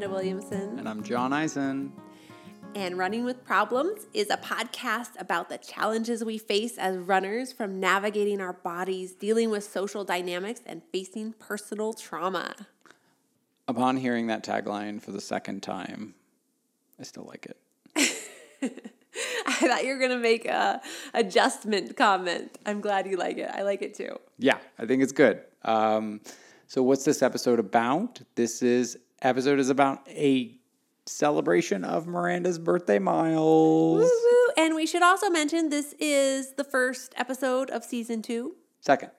Miranda Williamson. And I'm Jon Eisen. And Running with Problems is a podcast about the challenges we face as runners from navigating our bodies, dealing with social dynamics, and facing personal trauma. Upon hearing that tagline for the second time, I still like it. I thought you were going to make a adjustment comment. I'm glad you like it. I like it too. Yeah, I think it's good. Um, so what's this episode about? This is episode is about a celebration of Miranda's birthday miles. Woo-woo. And we should also mention this is the first episode of season two. Second.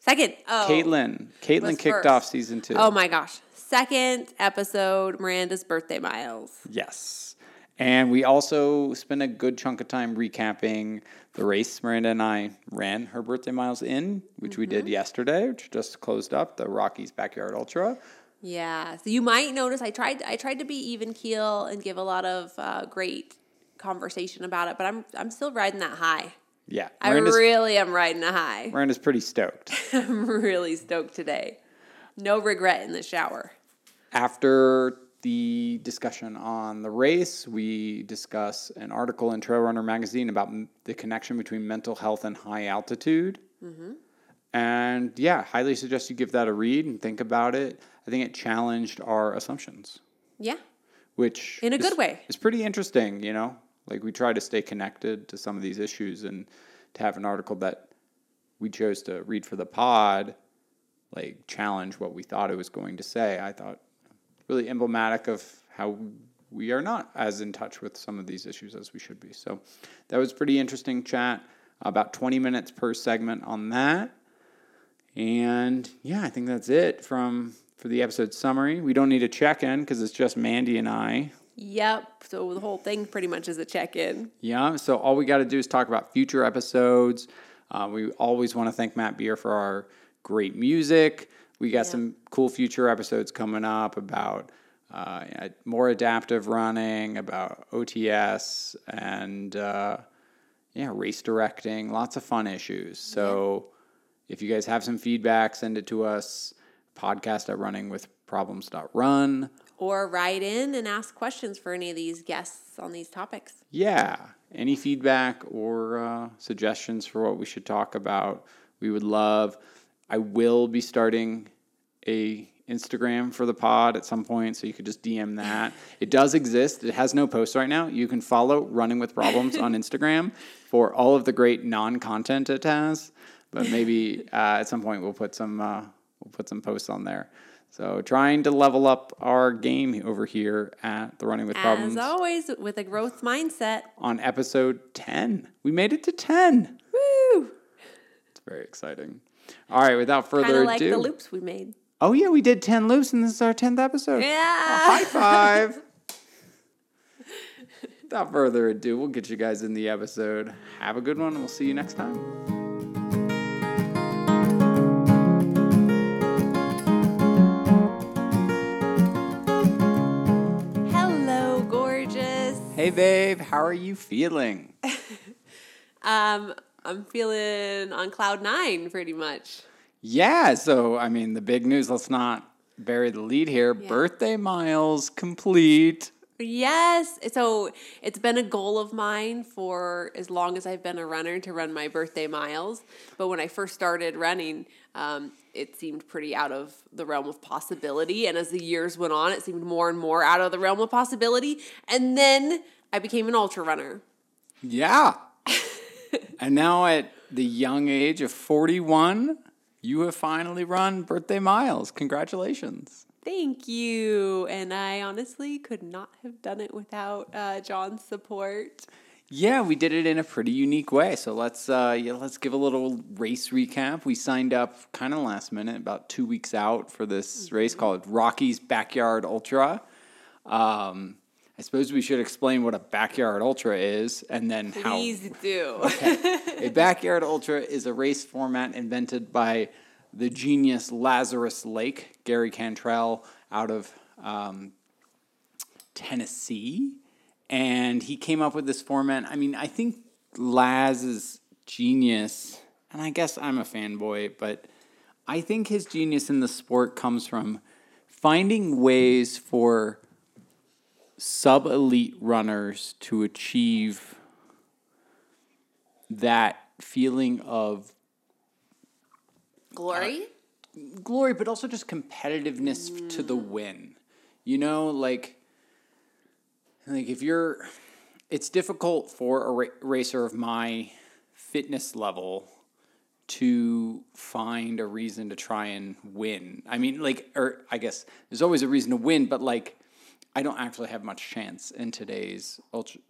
Second. Oh. Caitlin. Caitlin kicked first. off season two. Oh my gosh. Second episode, Miranda's birthday miles. Yes. And we also spent a good chunk of time recapping the race Miranda and I ran her birthday miles in, which we Mm-hmm. did yesterday, which just closed up, the Rocky's Backyard Ultra. Yeah. So you might notice I tried I tried to be even keel and give a lot of uh, great conversation about it, but I'm I'm still riding that high. Yeah. I really am riding a high. Miranda's pretty stoked. I'm really stoked today. No regret in the shower. After the discussion on the race, we discuss an article in Trail Runner magazine about m- the connection between mental health and high altitude. Mm-hmm. And yeah, highly suggest you give that a read and think about it. I think it challenged our assumptions, Yeah. which In a is- good way. It's pretty interesting, you know. Like we try to stay connected to some of these issues, and to have an article that we chose to read for the pod, like challenge what we thought it was going to say. I thought really emblematic of how we are not as in touch with some of these issues as we should be. So that was pretty interesting chat. About 20 minutes per segment on that. And yeah, I think that's it from for the episode summary. We don't need a check-in because it's just Mandy and I. Yep. So the whole thing pretty much is a check-in. Yeah, so all we got to do is talk about future episodes. Uh, we always want to thank Matt Beer for our great music. We got some cool future episodes coming up about uh, more adaptive running, about OTS, and uh, yeah, race directing. Lots of fun issues. So if you guys have some feedback, send it to us. Podcast at runningwithproblems.run. Or write in and ask questions for any of these guests on these topics. Yeah. Any feedback or uh, suggestions for what we should talk about, we would love. I will be starting a Instagram for the pod at some point, so you could just DM that. It does exist. It has no posts right now. You can follow Running with Problems on Instagram for all of the great non-content it has. But maybe uh, at some point we'll put some uh, we'll put some posts on there. So trying to level up our game over here at the Running with Problems As always, with a growth mindset. on episode 10. We made it to 10. Woo! It's very exciting. All right, without further of like ado. the loops we made. Oh, yeah, we did 10 loops, and this is our 10th episode. Yeah. High five. without further ado, we'll get you guys in the episode. Have a good one, and we'll see you next time. Hey, babe, how are you feeling? Um, I'm feeling on cloud nine pretty much. Yeah, so, I mean, the big news, let's not bury the lead here. Birthday miles complete. Yes. So it's been a goal of mine for as long as I've been a runner to run my birthday miles. But when I first started running, um, it seemed pretty out of the realm of possibility. And as the years went on, it seemed more and more out of the realm of possibility. And then I became an ultra runner. Yeah. and now at the young age of 41, you have finally run birthday miles. Congratulations. Thank you. And I honestly could not have done it without uh, Jon's support. Yeah, we did it in a pretty unique way. So let's uh, yeah, let's give a little race recap. We signed up kind of last minute, about two weeks out, for this race called Rocky's Backyard Ultra. Um, I suppose we should explain what a backyard ultra is, and then how Please do. a backyard ultra is a race format invented by the genius Lazarus Lake, Gary Cantrell, out of um, Tennessee. And he came up with this format. I mean, I think Laz is genius, and I guess I'm a fanboy, but I think his genius in the sport comes from finding ways for sub elite runners to achieve that feeling of Glory? Uh, glory, but also just competitiveness to the mm. win. You know, like, like if you're, it's difficult for a ra- racer of my fitness level to find a reason to try and win. I mean, like, or I guess there's always a reason to win, but like, I don't actually have much chance in today's ultra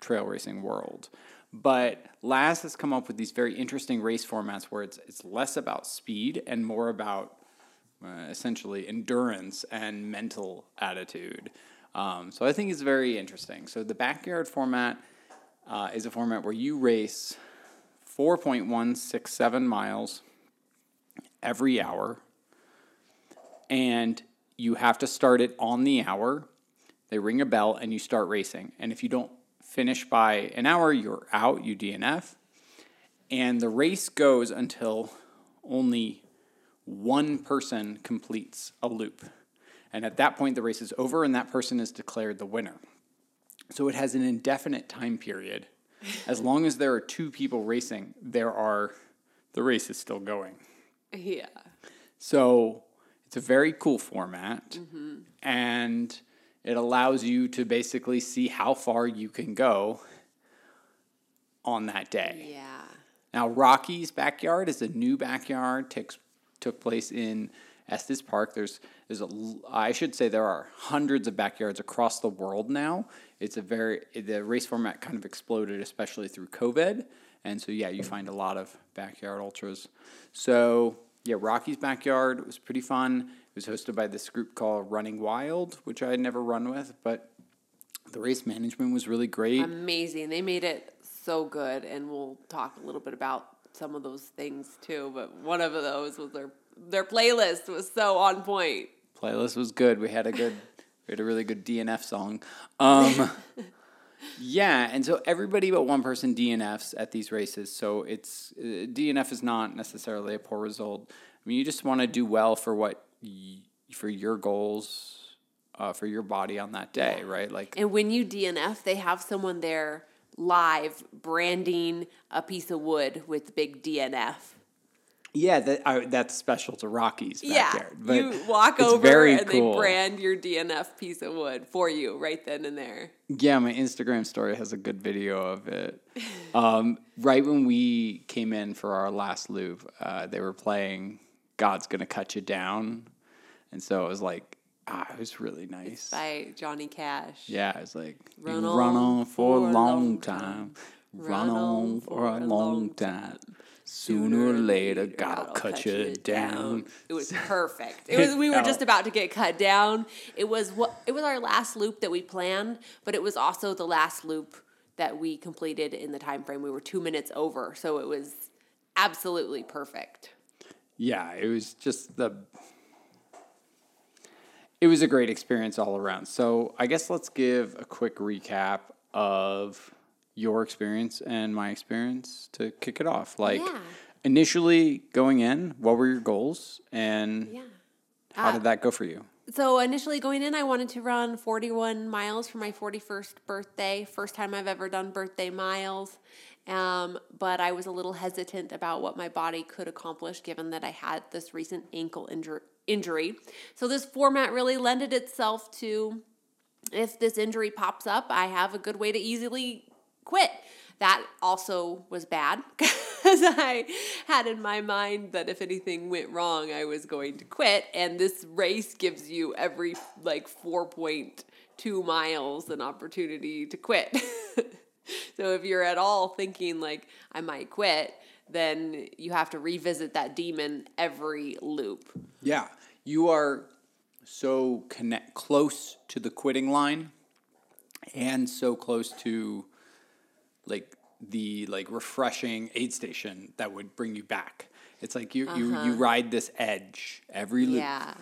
trail racing world. But Laz has come up with these very interesting race formats where it's it's less about speed and more about uh, essentially endurance and mental attitude. Um, so I think it's very interesting. So the backyard format uh, is a format where you race 4.167 miles every hour, and you have to start it on the hour. They ring a bell and you start racing. And if you don't finish by an hour, you're out, you DNF. And the race goes until only one person completes a loop. And at that point, the race is over and that person is declared the winner. So it has an indefinite time period. As long as there are two people racing, there are the race is still going. Yeah. So it's a very cool format, mm-hmm. and it allows you to basically see how far you can go on that day. Yeah. Now, Rocky's backyard is a new backyard. takes took place in Estes Park. There's there's a I should say there are hundreds of backyards across the world now. It's a very the race format kind of exploded, especially through COVID, and so yeah, you find a lot of backyard ultras. So yeah, Rocky's backyard was pretty fun. It was hosted by this group called Running Wild, which I had never run with, but the race management was really great. Amazing. They made it so good, and we'll talk a little bit about some of those things too. But one of those was their their playlist was so on point. playlist was good. We had a good, we had a really good DNF song. Um, yeah, and so everybody but one person DNFs at these races. So it's uh, DNF is not necessarily a poor result. I mean, you just want to do well for what for your goals, uh, for your body on that day, right? Like And when you DNF, they have someone there live branding a piece of wood with big DNF. yeah, that I, that's special to backyard. yeah, you walk over very and cool. they brand your DNF piece of wood for you right then and there. Yeah, my Instagram story has a good video of it. Um, right when we came in for our last loop, uh, they were playing "God's Gonna Cut You Down," and so it was like, ah, it was really nice. By Johnny Cash. Yeah, it was like Run "You on run on for a long time, time. run on for a long time. Sooner or later, God will cut you down. It was perfect. It was. We were just about to get cut down. It was what. It was our last loop that we planned, but it was also the last loop that we completed in the time frame. We were two minutes over, so it was absolutely perfect. yeah, it was just the. It was a great experience all around. So I guess let's give a quick recap of your experience and my experience to kick it off. Like Yeah. initially going in, what were your goals and Yeah. how did that go for you? So initially going in, I wanted to run 41 miles for my 41st birthday. First time I've ever done birthday miles. Um, but I was a little hesitant about what my body could accomplish given that I had this recent ankle injur- injury. So this format really lended itself to if this injury pops up, I have a good way to easily quit. That also was bad because I had in my mind that if anything went wrong, I was going to quit. And this race gives you every like 4.2 miles an opportunity to quit. so if you're at all thinking like I might quit, then you have to revisit that demon every loop. Yeah, you are so connect close to the quitting line, and so close to like the like refreshing aid station that would bring you back. It's like you you you ride this edge every loop. Yeah.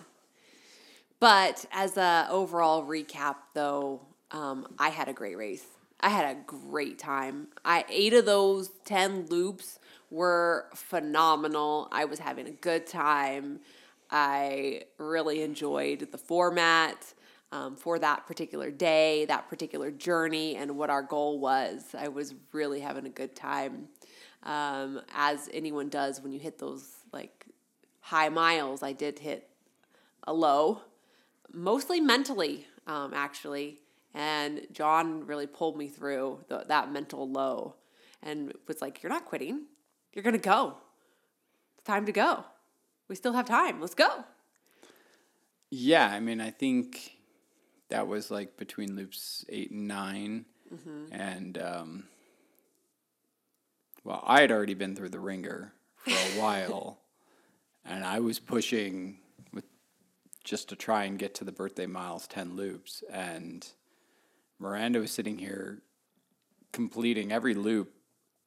But as a overall recap, though, um, I had a great race. I had a great time. I eight of those ten loops were phenomenal. I was having a good time. I really enjoyed the format um, for that particular day, that particular journey, and what our goal was. I was really having a good time, um, as anyone does when you hit those like high miles. I did hit a low, mostly mentally, um, actually. And Jon really pulled me through the, that mental low and was like, You're not quitting. You're going to go. It's time to go. We still have time. Let's go. Yeah, I mean, I think that was like between loops eight and 9 And, um, well, I had already been through the ringer for a while, and I was pushing with just to try and get to the birthday miles 10 loops. And Miranda was sitting here completing every loop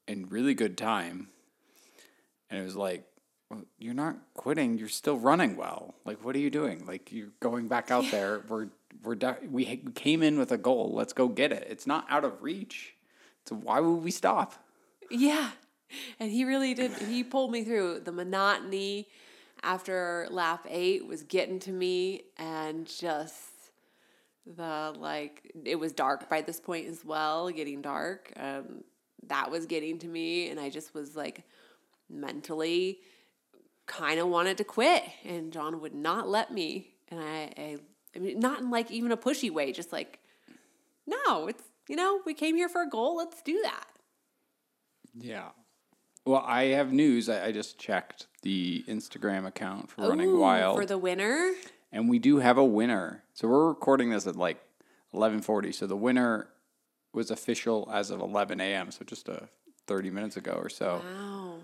in really good time. And it was like, well, you're not quitting. You're still running well. Like, what are you doing? Like, you're going back out there. We're we're di- we ha- we came in with a goal. Let's go get it. It's not out of reach. So why would we stop? Yeah. And he really did. He pulled me through the monotony after lap eight was getting to me, and just the like, it was dark by this point as well, getting dark. Um, that was getting to me, and I just was like mentally kind of wanted to quit, and Jon would not let me. And I, I, I mean, not in like even a pushy way, just like, no, it's you know, we came here for a goal. Let's do that. Yeah. Well, I have news. I, I just checked the Instagram account for Running Wild, for the winner. And we do have a winner. So we're recording this at like eleven forty. So the winner was official as of eleven a.m. So just a thirty minutes ago or so. Wow.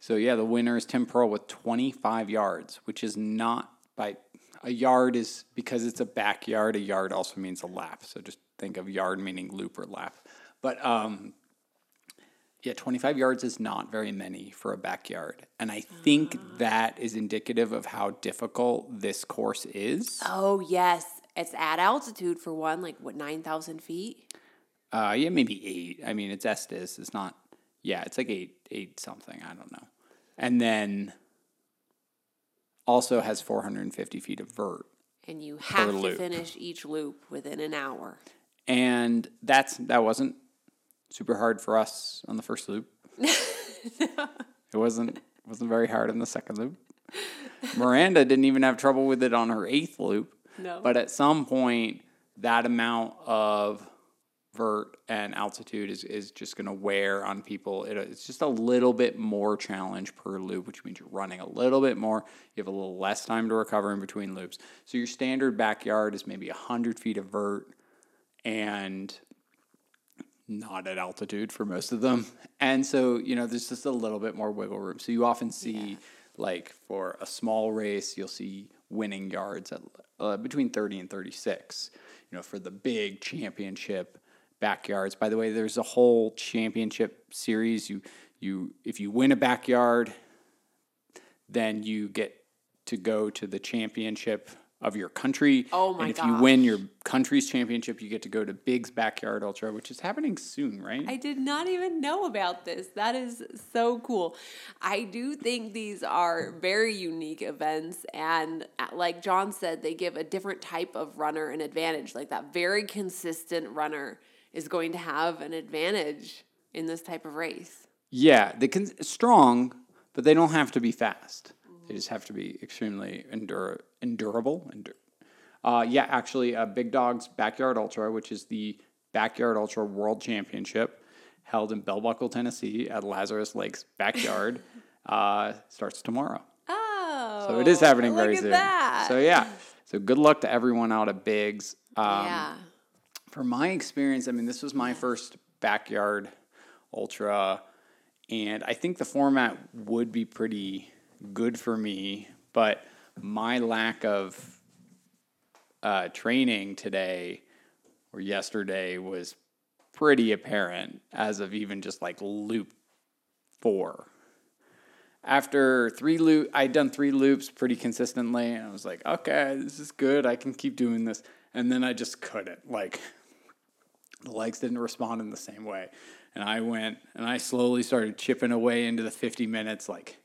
So yeah, the winner is Tim Pearl with 25 yards, which is not by a yard is because it's a backyard. A yard also means a lap. So just think of yard meaning loop or lap. But um, yeah, 25 yards is not very many for a backyard, and I think that is indicative of how difficult this course is. Oh yes, it's at altitude for one, like what nine thousand feet. Uh, yeah, maybe eight. I mean, it's Estes. It's not. Yeah, it's like eight, eight something. I don't know. And then also has 450 feet of vert. And you have to loop. finish each loop within an hour. and that's that wasn't super hard for us on the first loop. it wasn't wasn't very hard on the second loop. Miranda didn't even have trouble with it on her eighth loop. No. But at some point, that amount of vert and altitude is, is just going to wear on people. It, it's just a little bit more challenge per loop, which means you're running a little bit more. You have a little less time to recover in between loops. So your standard backyard is maybe 100 feet of vert and not at altitude for most of them. And so, you know, there's just a little bit more wiggle room. So you often see, like, for a small race, you'll see winning yards at uh, between 30 and 36. You know, for the big championship backyards. By the way, there's a whole championship series. You, you, if you win a backyard, then you get to go to the championship of your country. Oh my And if you win your country's championship, you get to go to Big's Backyard Ultra, which is happening soon, right? I did not even know about this. That is so cool. I do think these are very unique events. And uh, like Jon said, they give a different type of runner an advantage. Like that very consistent runner is going to have an advantage in this type of race. yeah, they can strong, but they don't have to be fast. They just have to be extremely endure, endurable. Endur- uh, yeah, actually, uh, Big Dog's Backyard Ultra, which is the Backyard Ultra World Championship, held in Bell Buckle, Tennessee, at Lazarus Lake's backyard, uh, starts tomorrow. Oh. So it is happening very soon. That. So yeah. So good luck to everyone out at Big's. Um, yeah. From my experience, I mean, this was my first backyard ultra, and I think the format would be pretty good for me, but my lack of uh, training today or yesterday was pretty apparent as of even just like loop four. After three loop i'd done three loops pretty consistently and i was like okay this is good. I can keep doing this. And then i just couldn't. Like the legs didn't respond in the same way. And i went and i slowly started chipping away into the 50 minutes like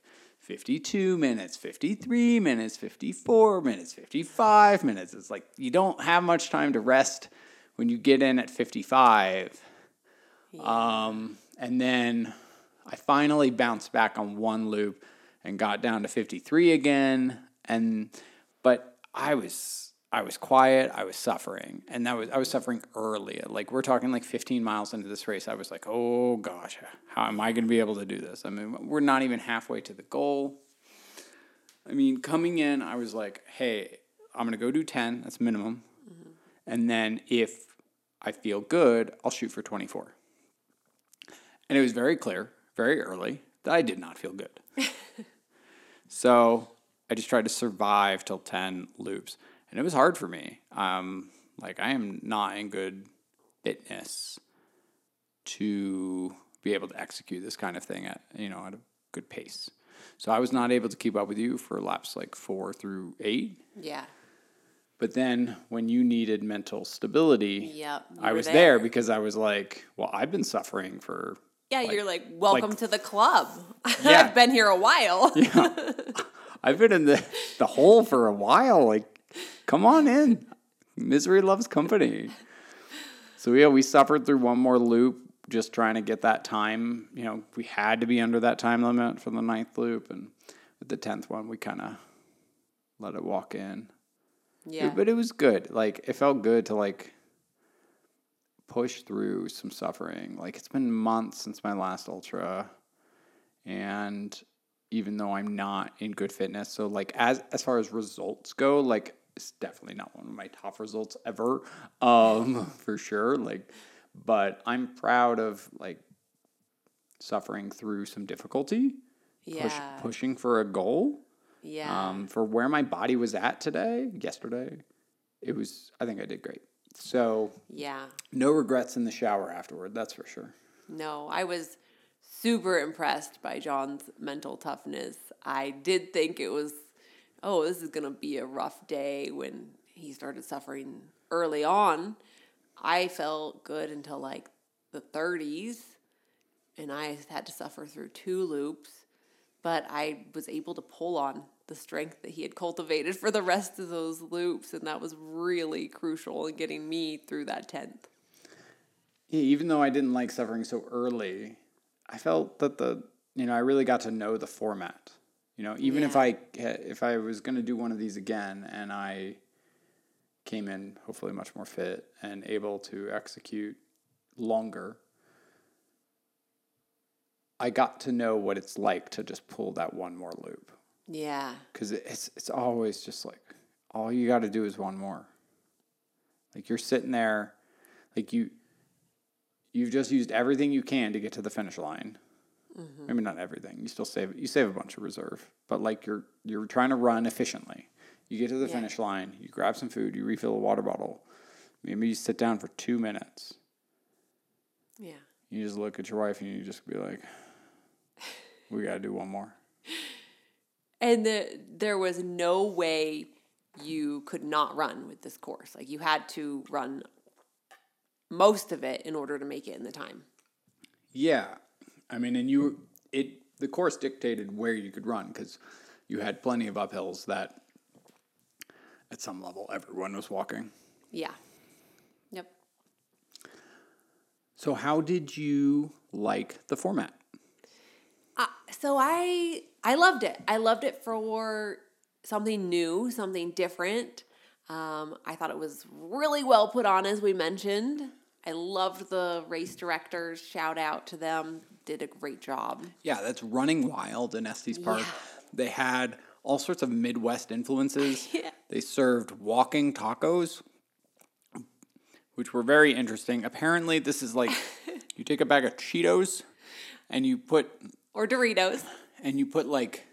52 minutes, 53 minutes, 54 minutes, 55 minutes. It's like you don't have much time to rest when you get in at 55. Um, and then I finally bounced back on one loop and got down to 53 again. And but I was I was quiet, I was suffering. And that was I was suffering early. Like we're talking like 15 miles into this race. I was like, "Oh gosh, how am I going to be able to do this?" I mean, we're not even halfway to the goal. I mean, coming in, I was like, "Hey, I'm going to go do 10, that's minimum." Mm-hmm. And then if I feel good, I'll shoot for 24. And it was very clear, very early, that I did not feel good. so I just tried to survive till 10 loops. And it was hard for me. Um, like, I am not in good fitness to be able to execute this kind of thing at, you know, at a good pace. So I was not able to keep up with you for laps like four through eight. Yeah. But then when you needed mental stability, Yep, I was there. there. because I was like, well, I've been suffering for Yeah, you're like, welcome to the club. Yeah. I've been here a while. yeah. I've been in the the hole for a while. Like, come on in. Misery loves company. So yeah, we suffered through one more loop, just trying to get that time. You know, we had to be under that time limit for the ninth loop, and with the tenth one, we kind of let it walk in. Yeah. But it was good. Like it felt good to like push through some suffering. Like it's been months since my last ultra and even though I'm not in good fitness, so like as as far as results go, like it's definitely not one of my top results ever. Um for sure. Like but I'm proud of like suffering through some difficulty, push, pushing for a goal. yeah. Um, for where my body was at today, yesterday, it was, I think I did great. So, yeah. no regrets in the shower afterward, that's for sure. No, I was super impressed by Jon's mental toughness. I did think it was, oh, this is going to be a rough day when he started suffering early on. I felt good until like the 30s, and I had to suffer through two loops, but I was able to pull on the strength that he had cultivated for the rest of those loops, and that was really crucial in getting me through that 10th. Yeah, even though I didn't like suffering so early, I felt that the, you know, I really got to know the format. You know, even if Yeah. I if I was going to do one of these again and I came in hopefully much more fit and able to execute longer, I got to know what it's like to just pull that one more loop. Yeah. because it's it's always just like all you got to do is one more. Like you're sitting there, like you you've just used everything you can to get to the finish line. Mm-hmm. Maybe not everything. You still save you save a bunch of reserve, but like you're you're trying to run efficiently. You get to the Yeah. finish line, you grab some food, you refill a water bottle. Maybe you sit down for two minutes. Yeah. You just look at your wife and you just be like, "We got to do one more." And the, there was no way you could not run with this course. Like you had to run most of it in order to make it in the time. Yeah, I mean, and you it the course dictated where you could run because you had plenty of uphills that at some level everyone was walking. Yeah. Yep. So how did you like the format? Uh, so I I loved it. I loved it for something new, something different. Um, I thought it was really well put on, as we mentioned. I loved the race directors. Shout out to them. Did a great job. Yeah, that's Running Wild in Estes Park. Yeah. They had all sorts of Midwest influences. Yeah. They served walking tacos, which were very interesting. Apparently, this is like you take a bag of Cheetos and you put Or Doritos, and you put like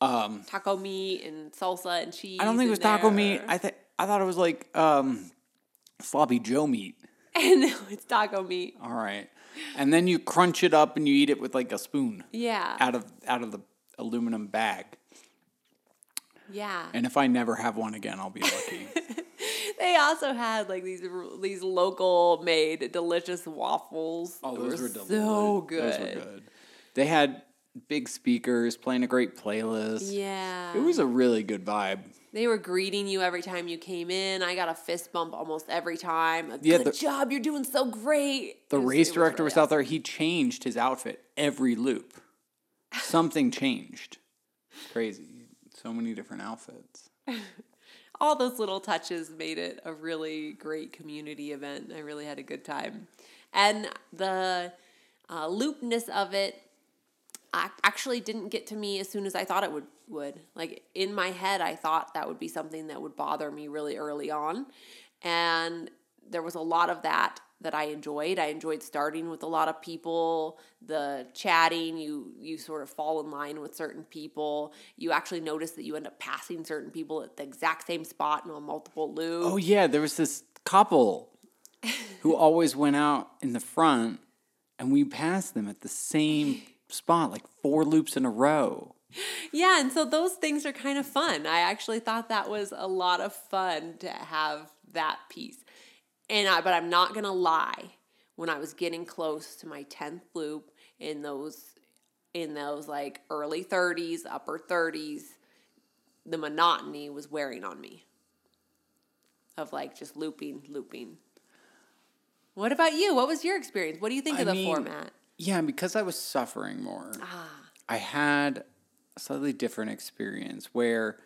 taco meat and salsa and cheese. I don't think it was taco meat. I think I thought it was like um, sloppy Joe meat. And it's taco meat. All right, and then you crunch it up and you eat it with like a spoon Yeah. out of out of the aluminum bag. Yeah. And if I never have one again, I'll be lucky. They also had like these these local made delicious waffles. oh, those were, were so good. Those were good. They had big speakers, playing a great playlist. Yeah. It was a really good vibe. They were greeting you every time you came in. I got a fist bump almost every time. A, Yeah, Good the- job, you're doing so great. The was- race was director was, really out there. He changed his outfit every loop. Something changed. Crazy. So many different outfits. all those little touches made it a really great community event. I really had a good time. And the uh, loopness of it actually didn't get to me as soon as I thought it would would. Like in my head I thought that would be something that would bother me really early on. And there was a lot of that that I enjoyed. I enjoyed starting with a lot of people, the chatting, you you sort of fall in line with certain people. You actually notice that you end up passing certain people at the exact same spot on multiple loops. Oh yeah, there was this couple who always went out in the front and we passed them at the same spot, like four loops in a row. Yeah, and so those things are kind of fun. I actually thought that was a lot of fun to have that piece. And I, but I'm not going to lie, when I was getting close to my 10th loop in those in those like early 30s, upper 30s, the monotony was wearing on me. Of like just looping, looping. What about you? What was your experience? What do you think I of the mean, format? Yeah, because I was suffering more. ah. I had a slightly different experience where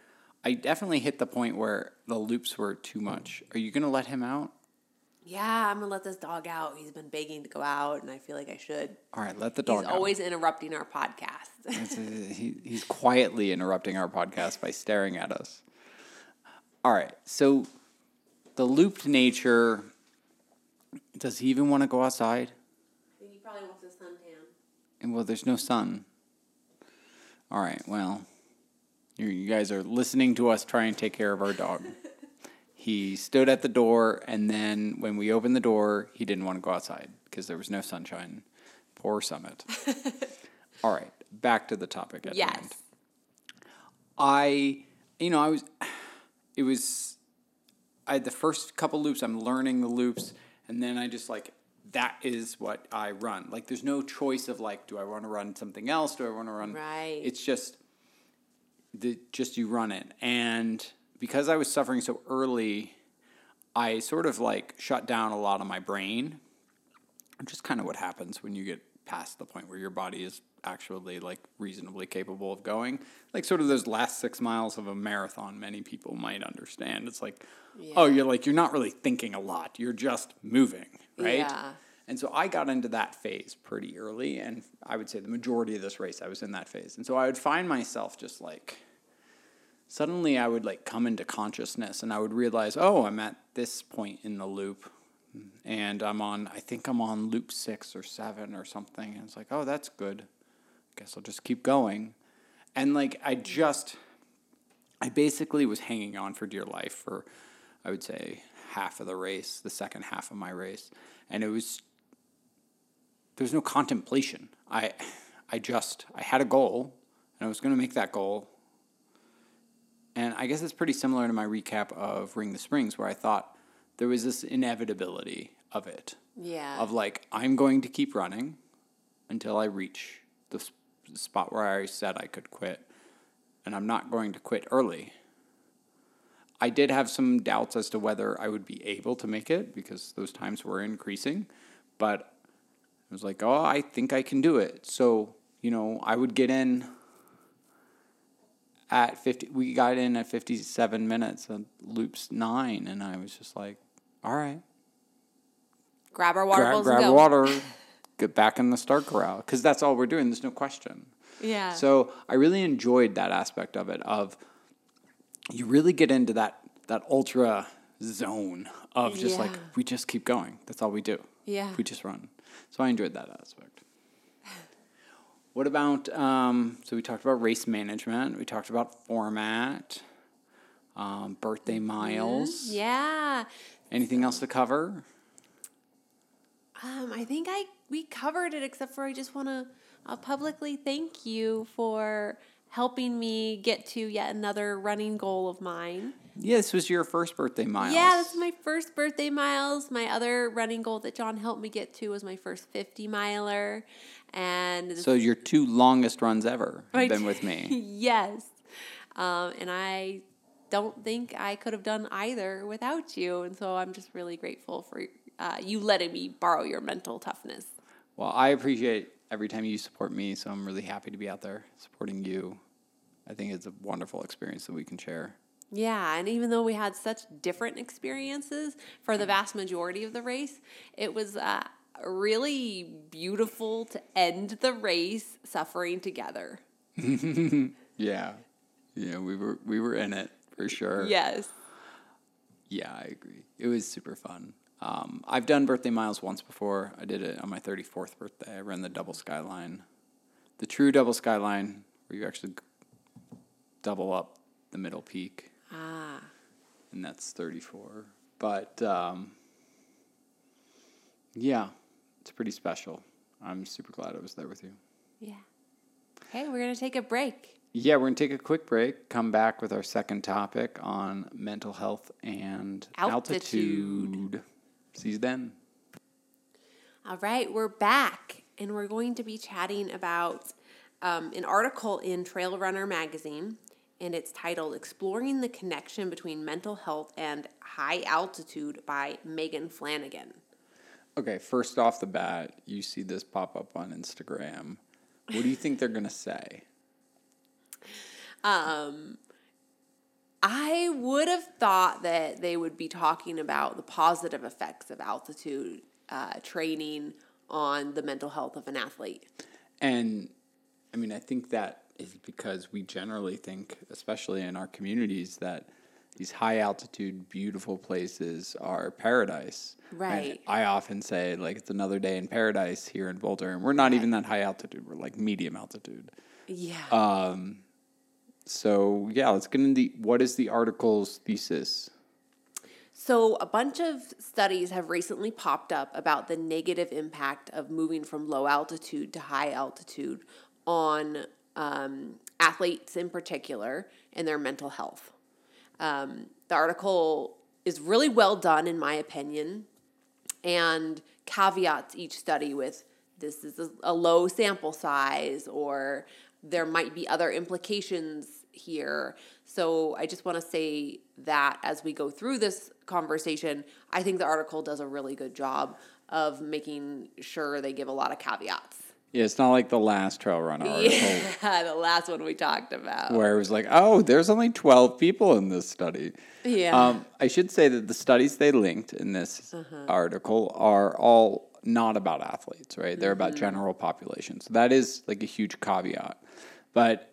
I definitely hit the point where the loops were too much. Are you going to let him out? Yeah, I'm gonna let this dog out. He's been begging to go out, and I feel like I should. All right, let the dog He's out. always interrupting our podcast. He, he's quietly interrupting our podcast by staring at us. All right, so the looped nature. Does he even want to go outside? he probably wants a suntan. And well, there's no sun. All right, well, you, you guys are listening to us try and take care of our dog. he stood at the door, and then when we opened the door, he didn't want to go outside because there was no sunshine. Poor Summit. All right, back to the topic at Yes. hand. I, you know, I was, it was, I had the first couple loops, I'm learning the loops, and then I just like, that is what I run. Like, there's no choice of like, do I want to run something else? Do I want to run? Right. It's just, the, just you run it. And because I was suffering so early, I sort of like shut down a lot of my brain, which is kind of what happens when you get past the point where your body is actually like reasonably capable of going. Like sort of those last six miles of a marathon, many people might understand. It's like, oh, you're like you're not really thinking a lot. You're just moving, right? Yeah. And so I got into that phase pretty early, and I would say the majority of this race I was in that phase. And so I would find myself just like suddenly I would like come into consciousness and I would realize, oh, I'm at this point in the loop and I'm on, I think I'm on loop six or seven or something. And it's like, oh, that's good. I guess I'll just keep going. And like, I just, I basically was hanging on for dear life for, I would say, half of the race, the second half of my race. And it was, there was no contemplation. I, I just, I had a goal and I was going to make that goal and I guess it's pretty similar to my recap of Ring the Springs, where I thought there was this inevitability of it. Yeah. Of like, I'm going to keep running until I reach the s- spot where I said I could quit. And I'm not going to quit early. I did have some doubts as to whether I would be able to make it because those times were increasing. But I was like, oh, I think I can do it. So, you know, I would get in at 50 we got in at 57 minutes and loops 9 and I was just like all right. Grab our water grab, bottles grab and go. water get back in the start corral cuz that's all we're doing there's no question. Yeah. so I really enjoyed that aspect of it of you really get into that that ultra zone of just like we just keep going that's all we do. Yeah. we just run. So I enjoyed that aspect. What about um, so we talked about race management we talked about format um, birthday miles yeah. anything else to cover Um, I think I we covered it, except for I just want to uh, publicly thank you for helping me get to yet another running goal of mine. Yeah, this was your first birthday miles. Yeah, this is my first birthday miles. My other running goal that Jon helped me get to was my first 50 miler. And So your two longest runs ever have been with me. yes. Um, and I don't think I could have done either without you. And so I'm just really grateful for uh, you letting me borrow your mental toughness. Well, I appreciate every time you support me, so I'm really happy to be out there supporting you. I think it's a wonderful experience that we can share. Yeah, and even though we had such different experiences for the vast majority of the race, it was uh, really beautiful to end the race suffering together. Yeah. Yeah, we were we were in it for sure. Yes. Yeah, I agree. It was super fun. Um, I've done birthday miles once before. I did it on my 34th birthday. I ran the double skyline, the true double skyline, where you actually double up the middle peak, Ah, and that's 34. But um, yeah, it's pretty special. I'm super glad I was there with you. yeah. Okay, we're going to take a break. Yeah, we're going to take a quick break, come back with our second topic on mental health and Altitude. altitude. See you then. All right, we're back, and we're going to be chatting about um, an article in Trail Runner magazine, and it's titled Exploring the Connection Between Mental Health and High Altitude by Megan Flanagan. Okay, first off the bat, you see this pop up on Instagram. What do you think they're going to say? Um, I would have thought that they would be talking about the positive effects of altitude uh, training on the mental health of an athlete. And I mean, I think that is because we generally think, especially in our communities, that these high altitude, beautiful places are paradise. And Right. I often say, like, it's another day in paradise here in Boulder. And we're not even that high altitude, we're like medium altitude. Yeah. So, yeah, let's get into the, what is the article's thesis? So, a bunch of studies have recently popped up about the negative impact of moving from low altitude to high altitude on um, athletes in particular and their mental health. Um, the article is really well done, in my opinion, and caveats each study with this is a, a low sample size or there might be other implications here. So I just want to say that as we go through this conversation, I think the article does a really good job of making sure they give a lot of caveats. Yeah, it's not like the last trail run article Yeah, the last one we talked about. where it was like, oh, there's only 12 people in this study. Yeah. Um, I should say that the studies they linked in this Uh-huh. article are all not about athletes, right? They're about Mm-hmm. general population. So that is like a huge caveat. But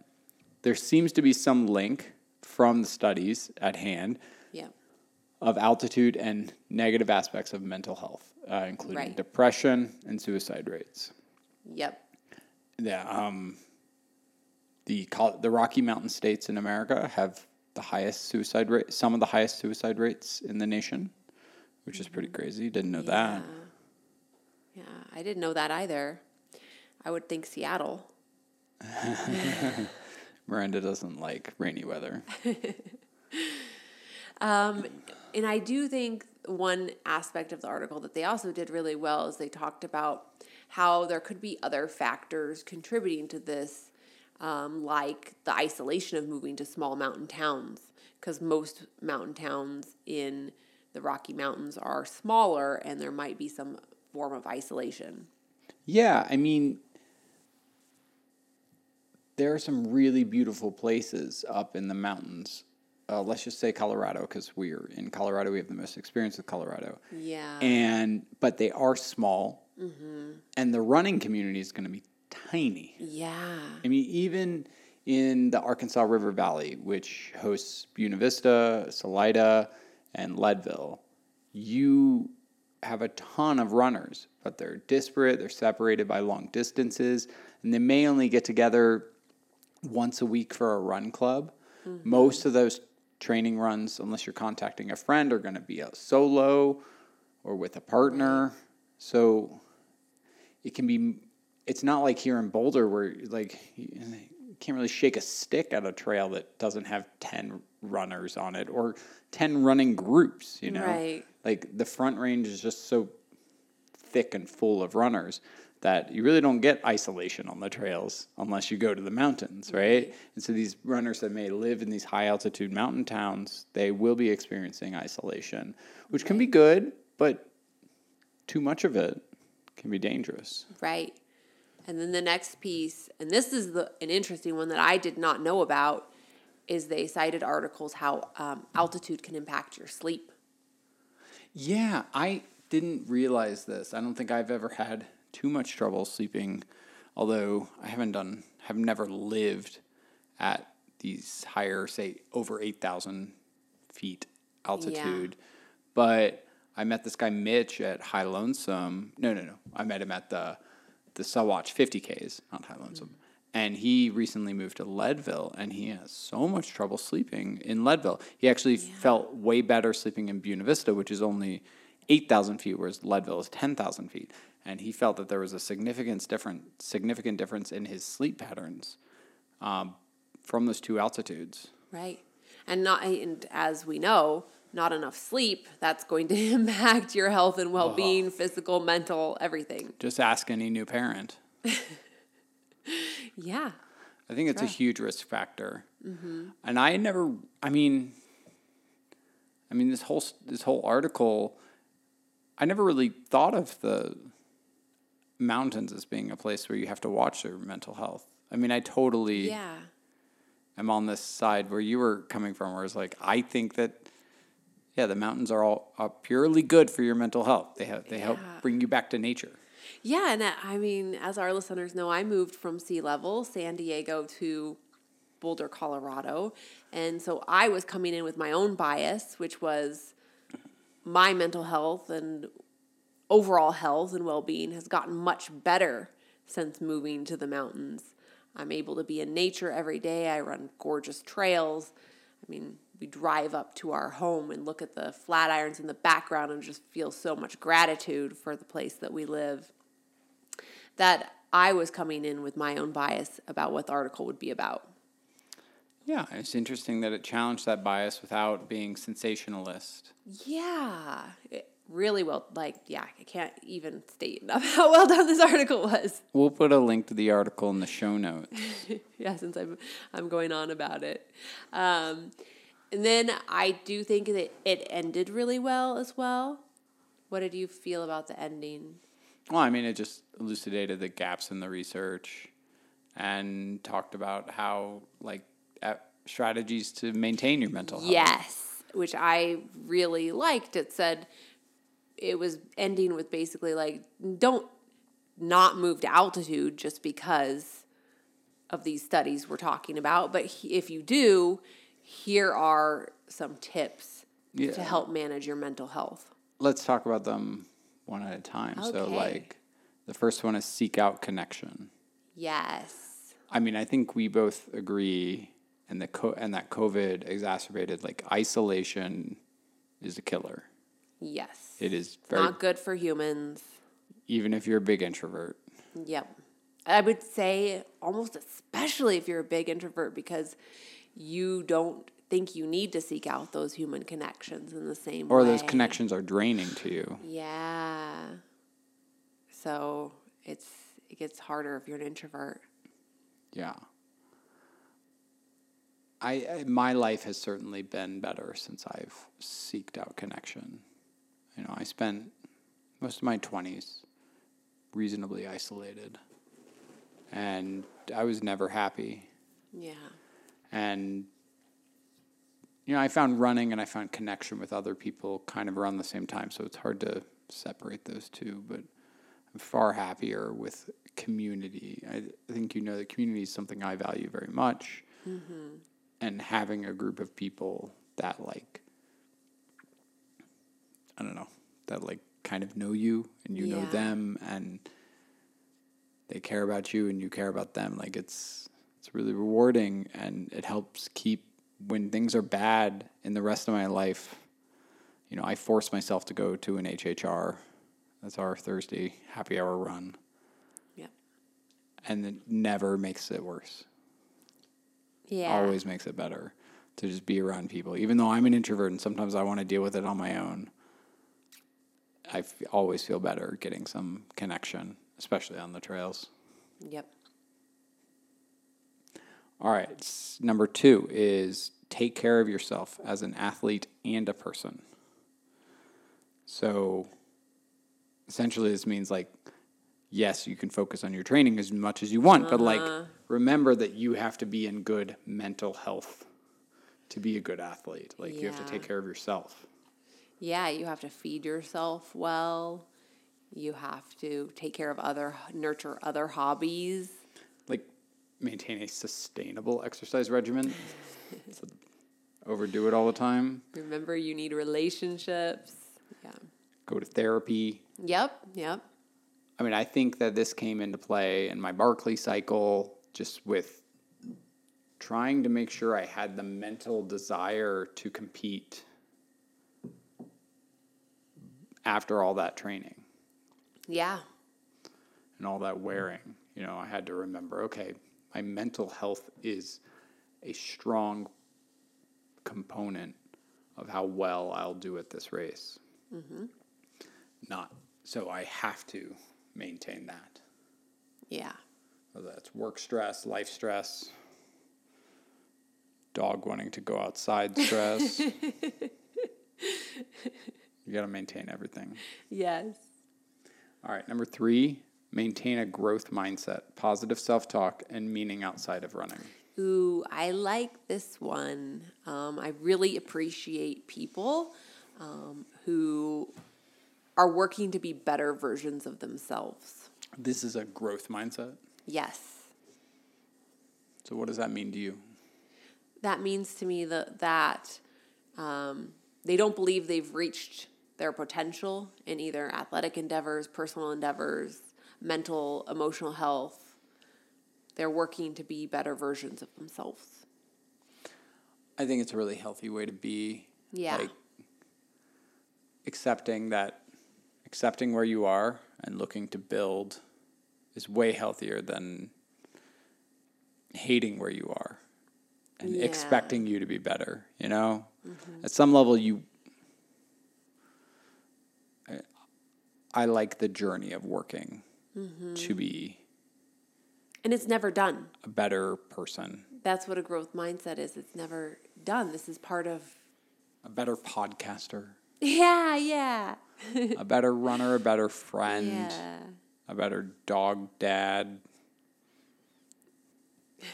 there seems to be some link from the studies at hand yeah. of altitude and negative aspects of mental health, uh, including Right. depression and suicide rates. Yep. Yeah, um, the the Rocky Mountain states in America have the highest suicide rate, some of the highest suicide rates in the nation, which is pretty crazy. Didn't know that. Yeah, I didn't know that either. I would think Seattle. Miranda doesn't like rainy weather. Um, and I do think one aspect of the article that they also did really well is they talked about how there could be other factors contributing to this, um, like the isolation of moving to small mountain towns, because most mountain towns in the Rocky Mountains are smaller and there might be some form of isolation. Yeah, I mean, there are some really beautiful places up in the mountains. Uh, let's just say Colorado, because we're in Colorado. We have the most experience with Colorado. Yeah. and but they are small, Mm-hmm. and the running community is going to be tiny. yeah. I mean, even in the Arkansas River Valley, which hosts Buena Vista, Salida, and Leadville, you have a ton of runners, but they're disparate, they're separated by long distances, and they may only get together once a week for a run club. Most of those training runs, unless you're contacting a friend, are going to be a solo or with a partner. So it can be it's not like here in Boulder where like you can't really shake a stick at a trail that doesn't have 10 runners on it or 10 running groups, you know? Right. Like the front range is just so thick and full of runners that you really don't get isolation on the trails unless you go to the mountains, right? And so these runners that may live in these high altitude mountain towns, they will be experiencing isolation, which can be good, but too much of it can be dangerous. Right. And then the next piece, and this is the an interesting one that I did not know about, is they cited articles how um, altitude can impact your sleep. Yeah, I didn't realize this. I don't think I've ever had too much trouble sleeping, although I haven't done, have never lived at these higher, say, over 8,000 feet altitude. Yeah. But I met this guy, Mitch, at High Lonesome. No, no, no. I met him at the, the Sawatch 50Ks, not High Lonesome. Mm. And he recently moved to Leadville, and he has so much trouble sleeping in Leadville. He actually felt way better sleeping in Buena Vista, which is only 8,000 feet, whereas Leadville is 10,000 feet. And he felt that there was a significant different, significant difference in his sleep patterns um, from those two altitudes. Right. And not and as we know, not enough sleep, that's going to impact your health and well-being, physical, mental, everything. Just ask any new parent. Yeah. I think it's a huge risk factor. And I never, I mean, I mean this whole this whole article, I never really thought of the mountains as being a place where you have to watch your mental health. I mean, I totally Yeah. am on this side where you were coming from, where it's like I think that, yeah, the mountains are all are purely good for your mental health. They have they help bring you back to nature. Yeah, and I I mean, as our listeners know, I moved from sea level, San Diego to Boulder, Colorado. And so I was coming in with my own bias, which was my mental health and overall health and well being has gotten much better since moving to the mountains. I'm able to be in nature every day. I run gorgeous trails. I mean, we drive up to our home and look at the flat irons in the background and just feel so much gratitude for the place that we live. That I was coming in with my own bias about what the article would be about. Yeah, it's interesting that it challenged that bias without being sensationalist. Yeah, it really well. Like, yeah, I can't even state enough how well done this article was. We'll put a link to the article in the show notes. yeah, since I'm I'm going on about it. Um, and then I do think that it ended really well as well. What did you feel about the ending? Well, I mean, it just elucidated the gaps in the research and talked about how, like, strategies to maintain your mental health. Yes, which I really liked. It said it was ending with basically like don't not move to altitude just because of these studies we're talking about, but he- if you do, here are some tips Yeah. to help manage your mental health. Let's talk about them one at a time. So, like, the first one is seek out connection. Yes. I mean, I think we both agree, and the co- and that COVID exacerbated like isolation is a killer. Yes. It is very Not good for humans. even if you're a big introvert. Yep. I would say almost especially if you're a big introvert because you don't think you need to seek out those human connections in the same way. Or way. those connections are draining to you. Yeah. So it's it gets harder if you're an introvert. Yeah. I, I my life has certainly been better since I've seeked out connection. You know, I spent most of my 20s reasonably isolated. And I was never happy. Yeah. And you know, I found running and I found connection with other people kind of around the same time, so it's hard to separate those two, but I'm far happier with community. I, I think you know that community is something I value very much. Mm-hmm. And having a group of people that like I don't know, that like kind of know you and you know them and they care about you and you care about them. Like it's it's really rewarding and it helps keep when things are bad in the rest of my life. You know, I force myself to go to an HHR. That's our Thursday happy hour run, Yep. and it never makes it worse. Yeah. always makes it better to just be around people. Even though I'm an introvert and sometimes I want to deal with it on my own, I f- always feel better getting some connection, especially on the trails. Yep. All right. Number two is take care of yourself as an athlete and a person. So essentially, this means like, yes, you can focus on your training as much as you want, but like, uh-huh. remember that you have to be in good mental health to be a good athlete. Like, you have to take care of yourself. Yeah, you have to feed yourself well. You have to take care of other, nurture other hobbies. Like, maintain a sustainable exercise regimen. So overdo it all the time. Remember, you need relationships. Yeah. Go to therapy. Yep. Yep. I mean, I think that this came into play in my Barkley cycle just with trying to make sure I had the mental desire to compete after all that training Yeah. and all that wearing. You know, I had to remember okay, my mental health is a strong component of how well I'll do at this race. Mm-hmm. Not so I have to maintain that. Yeah. whether that's work stress, life stress, dog wanting to go outside stress. you got to maintain everything. Yes. All right, number three, maintain a growth mindset, positive self talk, and meaning outside of running. Ooh, I like this one. Um, I really appreciate people um, who are working to be better versions of themselves. This is a growth mindset. Yes. So, what does that mean to you? That means to me that, that um, they don't believe they've reached their potential in either athletic endeavors, personal endeavors, mental, emotional health. They're working to be better versions of themselves. I think it's a really healthy way to be. Yeah. Like accepting that, accepting where you are and looking to build is way healthier than hating where you are and Yeah. expecting you to be better. You know, mm-hmm. at some level, you. I like the journey of working mm-hmm. to be And it's never done. a better person, That's what a growth mindset is. It's never done. This is part of. a better podcaster, Yeah, yeah. a better runner, a better friend. Yeah. a better dog dad.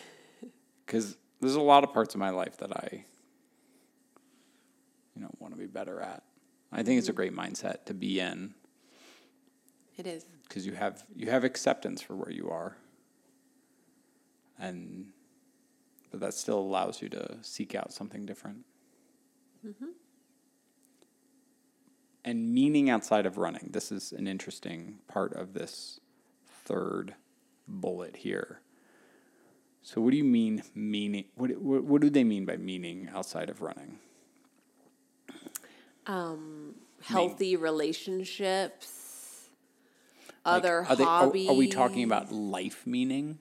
Because there's a lot of parts of my life that I, you know, want to be better at. I think it's a mm-hmm. great mindset to be in It is. because you have you have acceptance for where you are, and but that still allows you to seek out something different. And meaning outside of running. This is an interesting part of this third bullet here. So, what do you mean meaning? What what, what do they mean by meaning outside of running? Um, healthy relationships, other Like, are, they- are- are we talking about life meaning?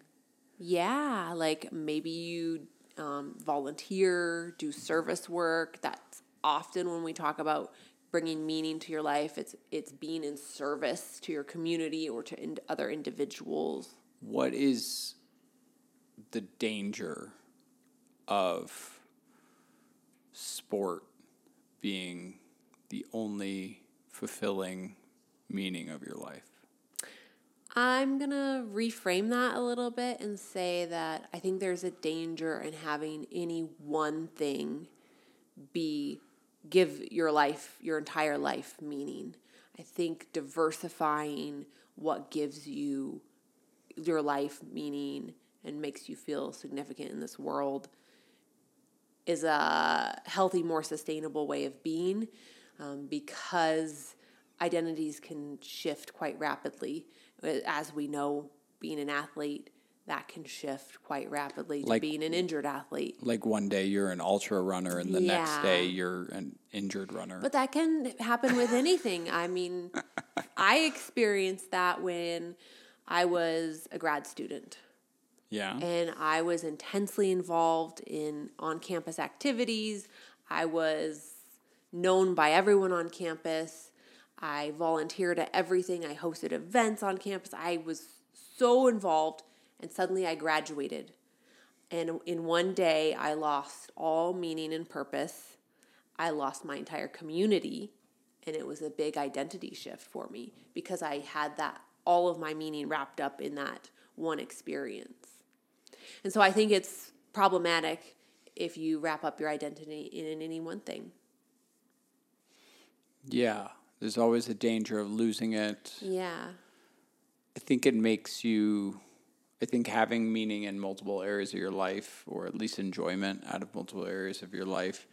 Yeah, like maybe you um, volunteer, do service work. That's often when we talk about bringing meaning to your life. It's it's being in service to your community or to in, other individuals. what is the danger of sport being the only fulfilling meaning of your life? I'm going to reframe that a little bit and say that I think there's a danger in having any one thing be give your life, your entire life meaning. I think diversifying what gives you your life meaning and makes you feel significant in this world is a healthy, more sustainable way of being um, because identities can shift quite rapidly. As we know, being an athlete, that can shift quite rapidly to Like- being an injured athlete. Like one day you're an ultra runner and the next day you're an injured runner. But that can happen with anything. I mean, I experienced that when I was a grad student. Yeah. and I was intensely involved in on campus activities. I was known by everyone on campus. I volunteered at everything. I hosted events on campus. I was so involved, and suddenly I graduated. And in one day, I lost all meaning and purpose. I lost my entire community, and it was a big identity shift for me because I had that all of my meaning wrapped up in that one experience. And so I think it's problematic if you wrap up your identity in any one thing. Yeah. There's always a danger of losing it. Yeah. I think it makes you, I think having meaning in multiple areas of your life, or at least enjoyment out of multiple areas of your life,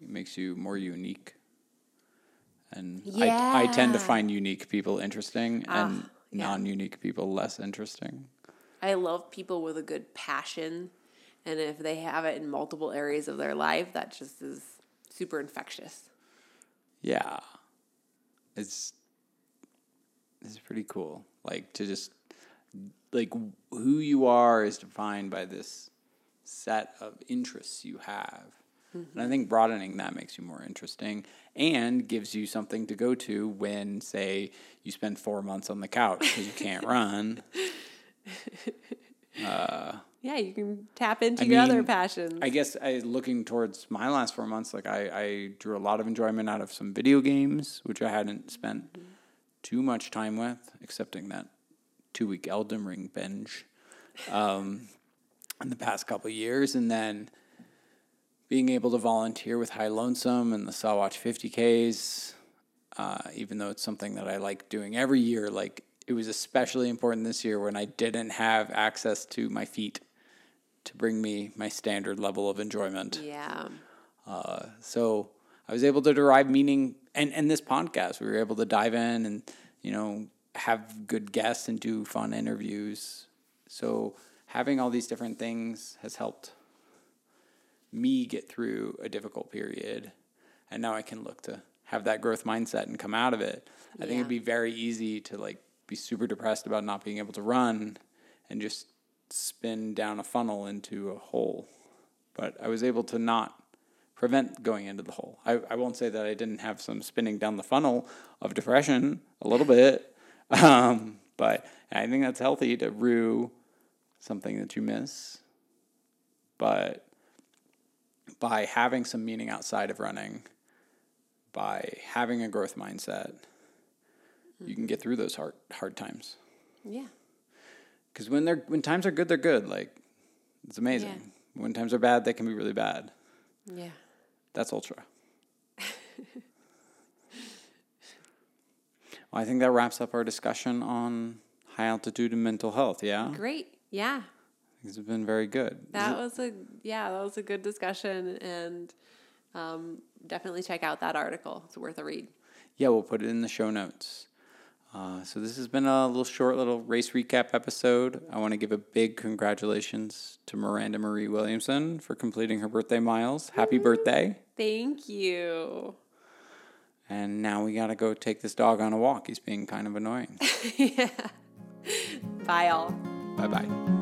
makes you more unique. And I, I tend to find unique people interesting and Ah, yeah. non unique people less interesting. I love people with a good passion. And if they have it in multiple areas of their life, that just is super infectious. Yeah. It's it's pretty cool. Like to just like who you are is defined by this set of interests you have. And I mm-hmm. think broadening that makes you more interesting and gives you something to go to when, say, you spend four months on the couch because you can't run. Uh, Yeah, you can tap into I your other passions. I guess I looking towards my last four months, like I, I drew a lot of enjoyment out of some video games, which I hadn't spent too much time with, excepting that two week Elden Ring binge um, in the past couple of years, and then being able to volunteer with High Lonesome and the Sawatch 50Ks, uh, even though it's something that I like doing every year, like it was especially important this year when I didn't have access to my feet to bring me my standard level of enjoyment. yeah. Uh, so I was able to derive meaning, and and this podcast, we were able to dive in and you know have good guests and do fun interviews. So having all these different things has helped me get through a difficult period, and now I can look to have that growth mindset and come out of it. I think it'd be very easy to like be super depressed about not being able to run and just spin down a funnel into a hole. But I was able to not prevent going into the hole. I, I won't say that I didn't have some spinning down the funnel of depression a little bit, um, but I think that's healthy to rue something that you miss. But by having some meaning outside of running, by having a growth mindset, you can get through those hard hard times. Yeah. Because when they're when times are good, they're good. Like it's amazing. Yeah. When times are bad, they can be really bad. Yeah. That's ultra. well, I think that wraps up our discussion on high altitude and mental health. Yeah, Great. Yeah. has been very good. That was a yeah, that was a good discussion and um, definitely check out that article. It's worth a read. Yeah, we'll put it in the show notes. Uh, so this has been a little short little race recap episode. I want to give a big congratulations to Miranda Marie Williamson for completing her birthday miles. Happy birthday! Thank you. And now we gotta go take this dog on a walk. He's being kind of annoying. Bye all. bye bye.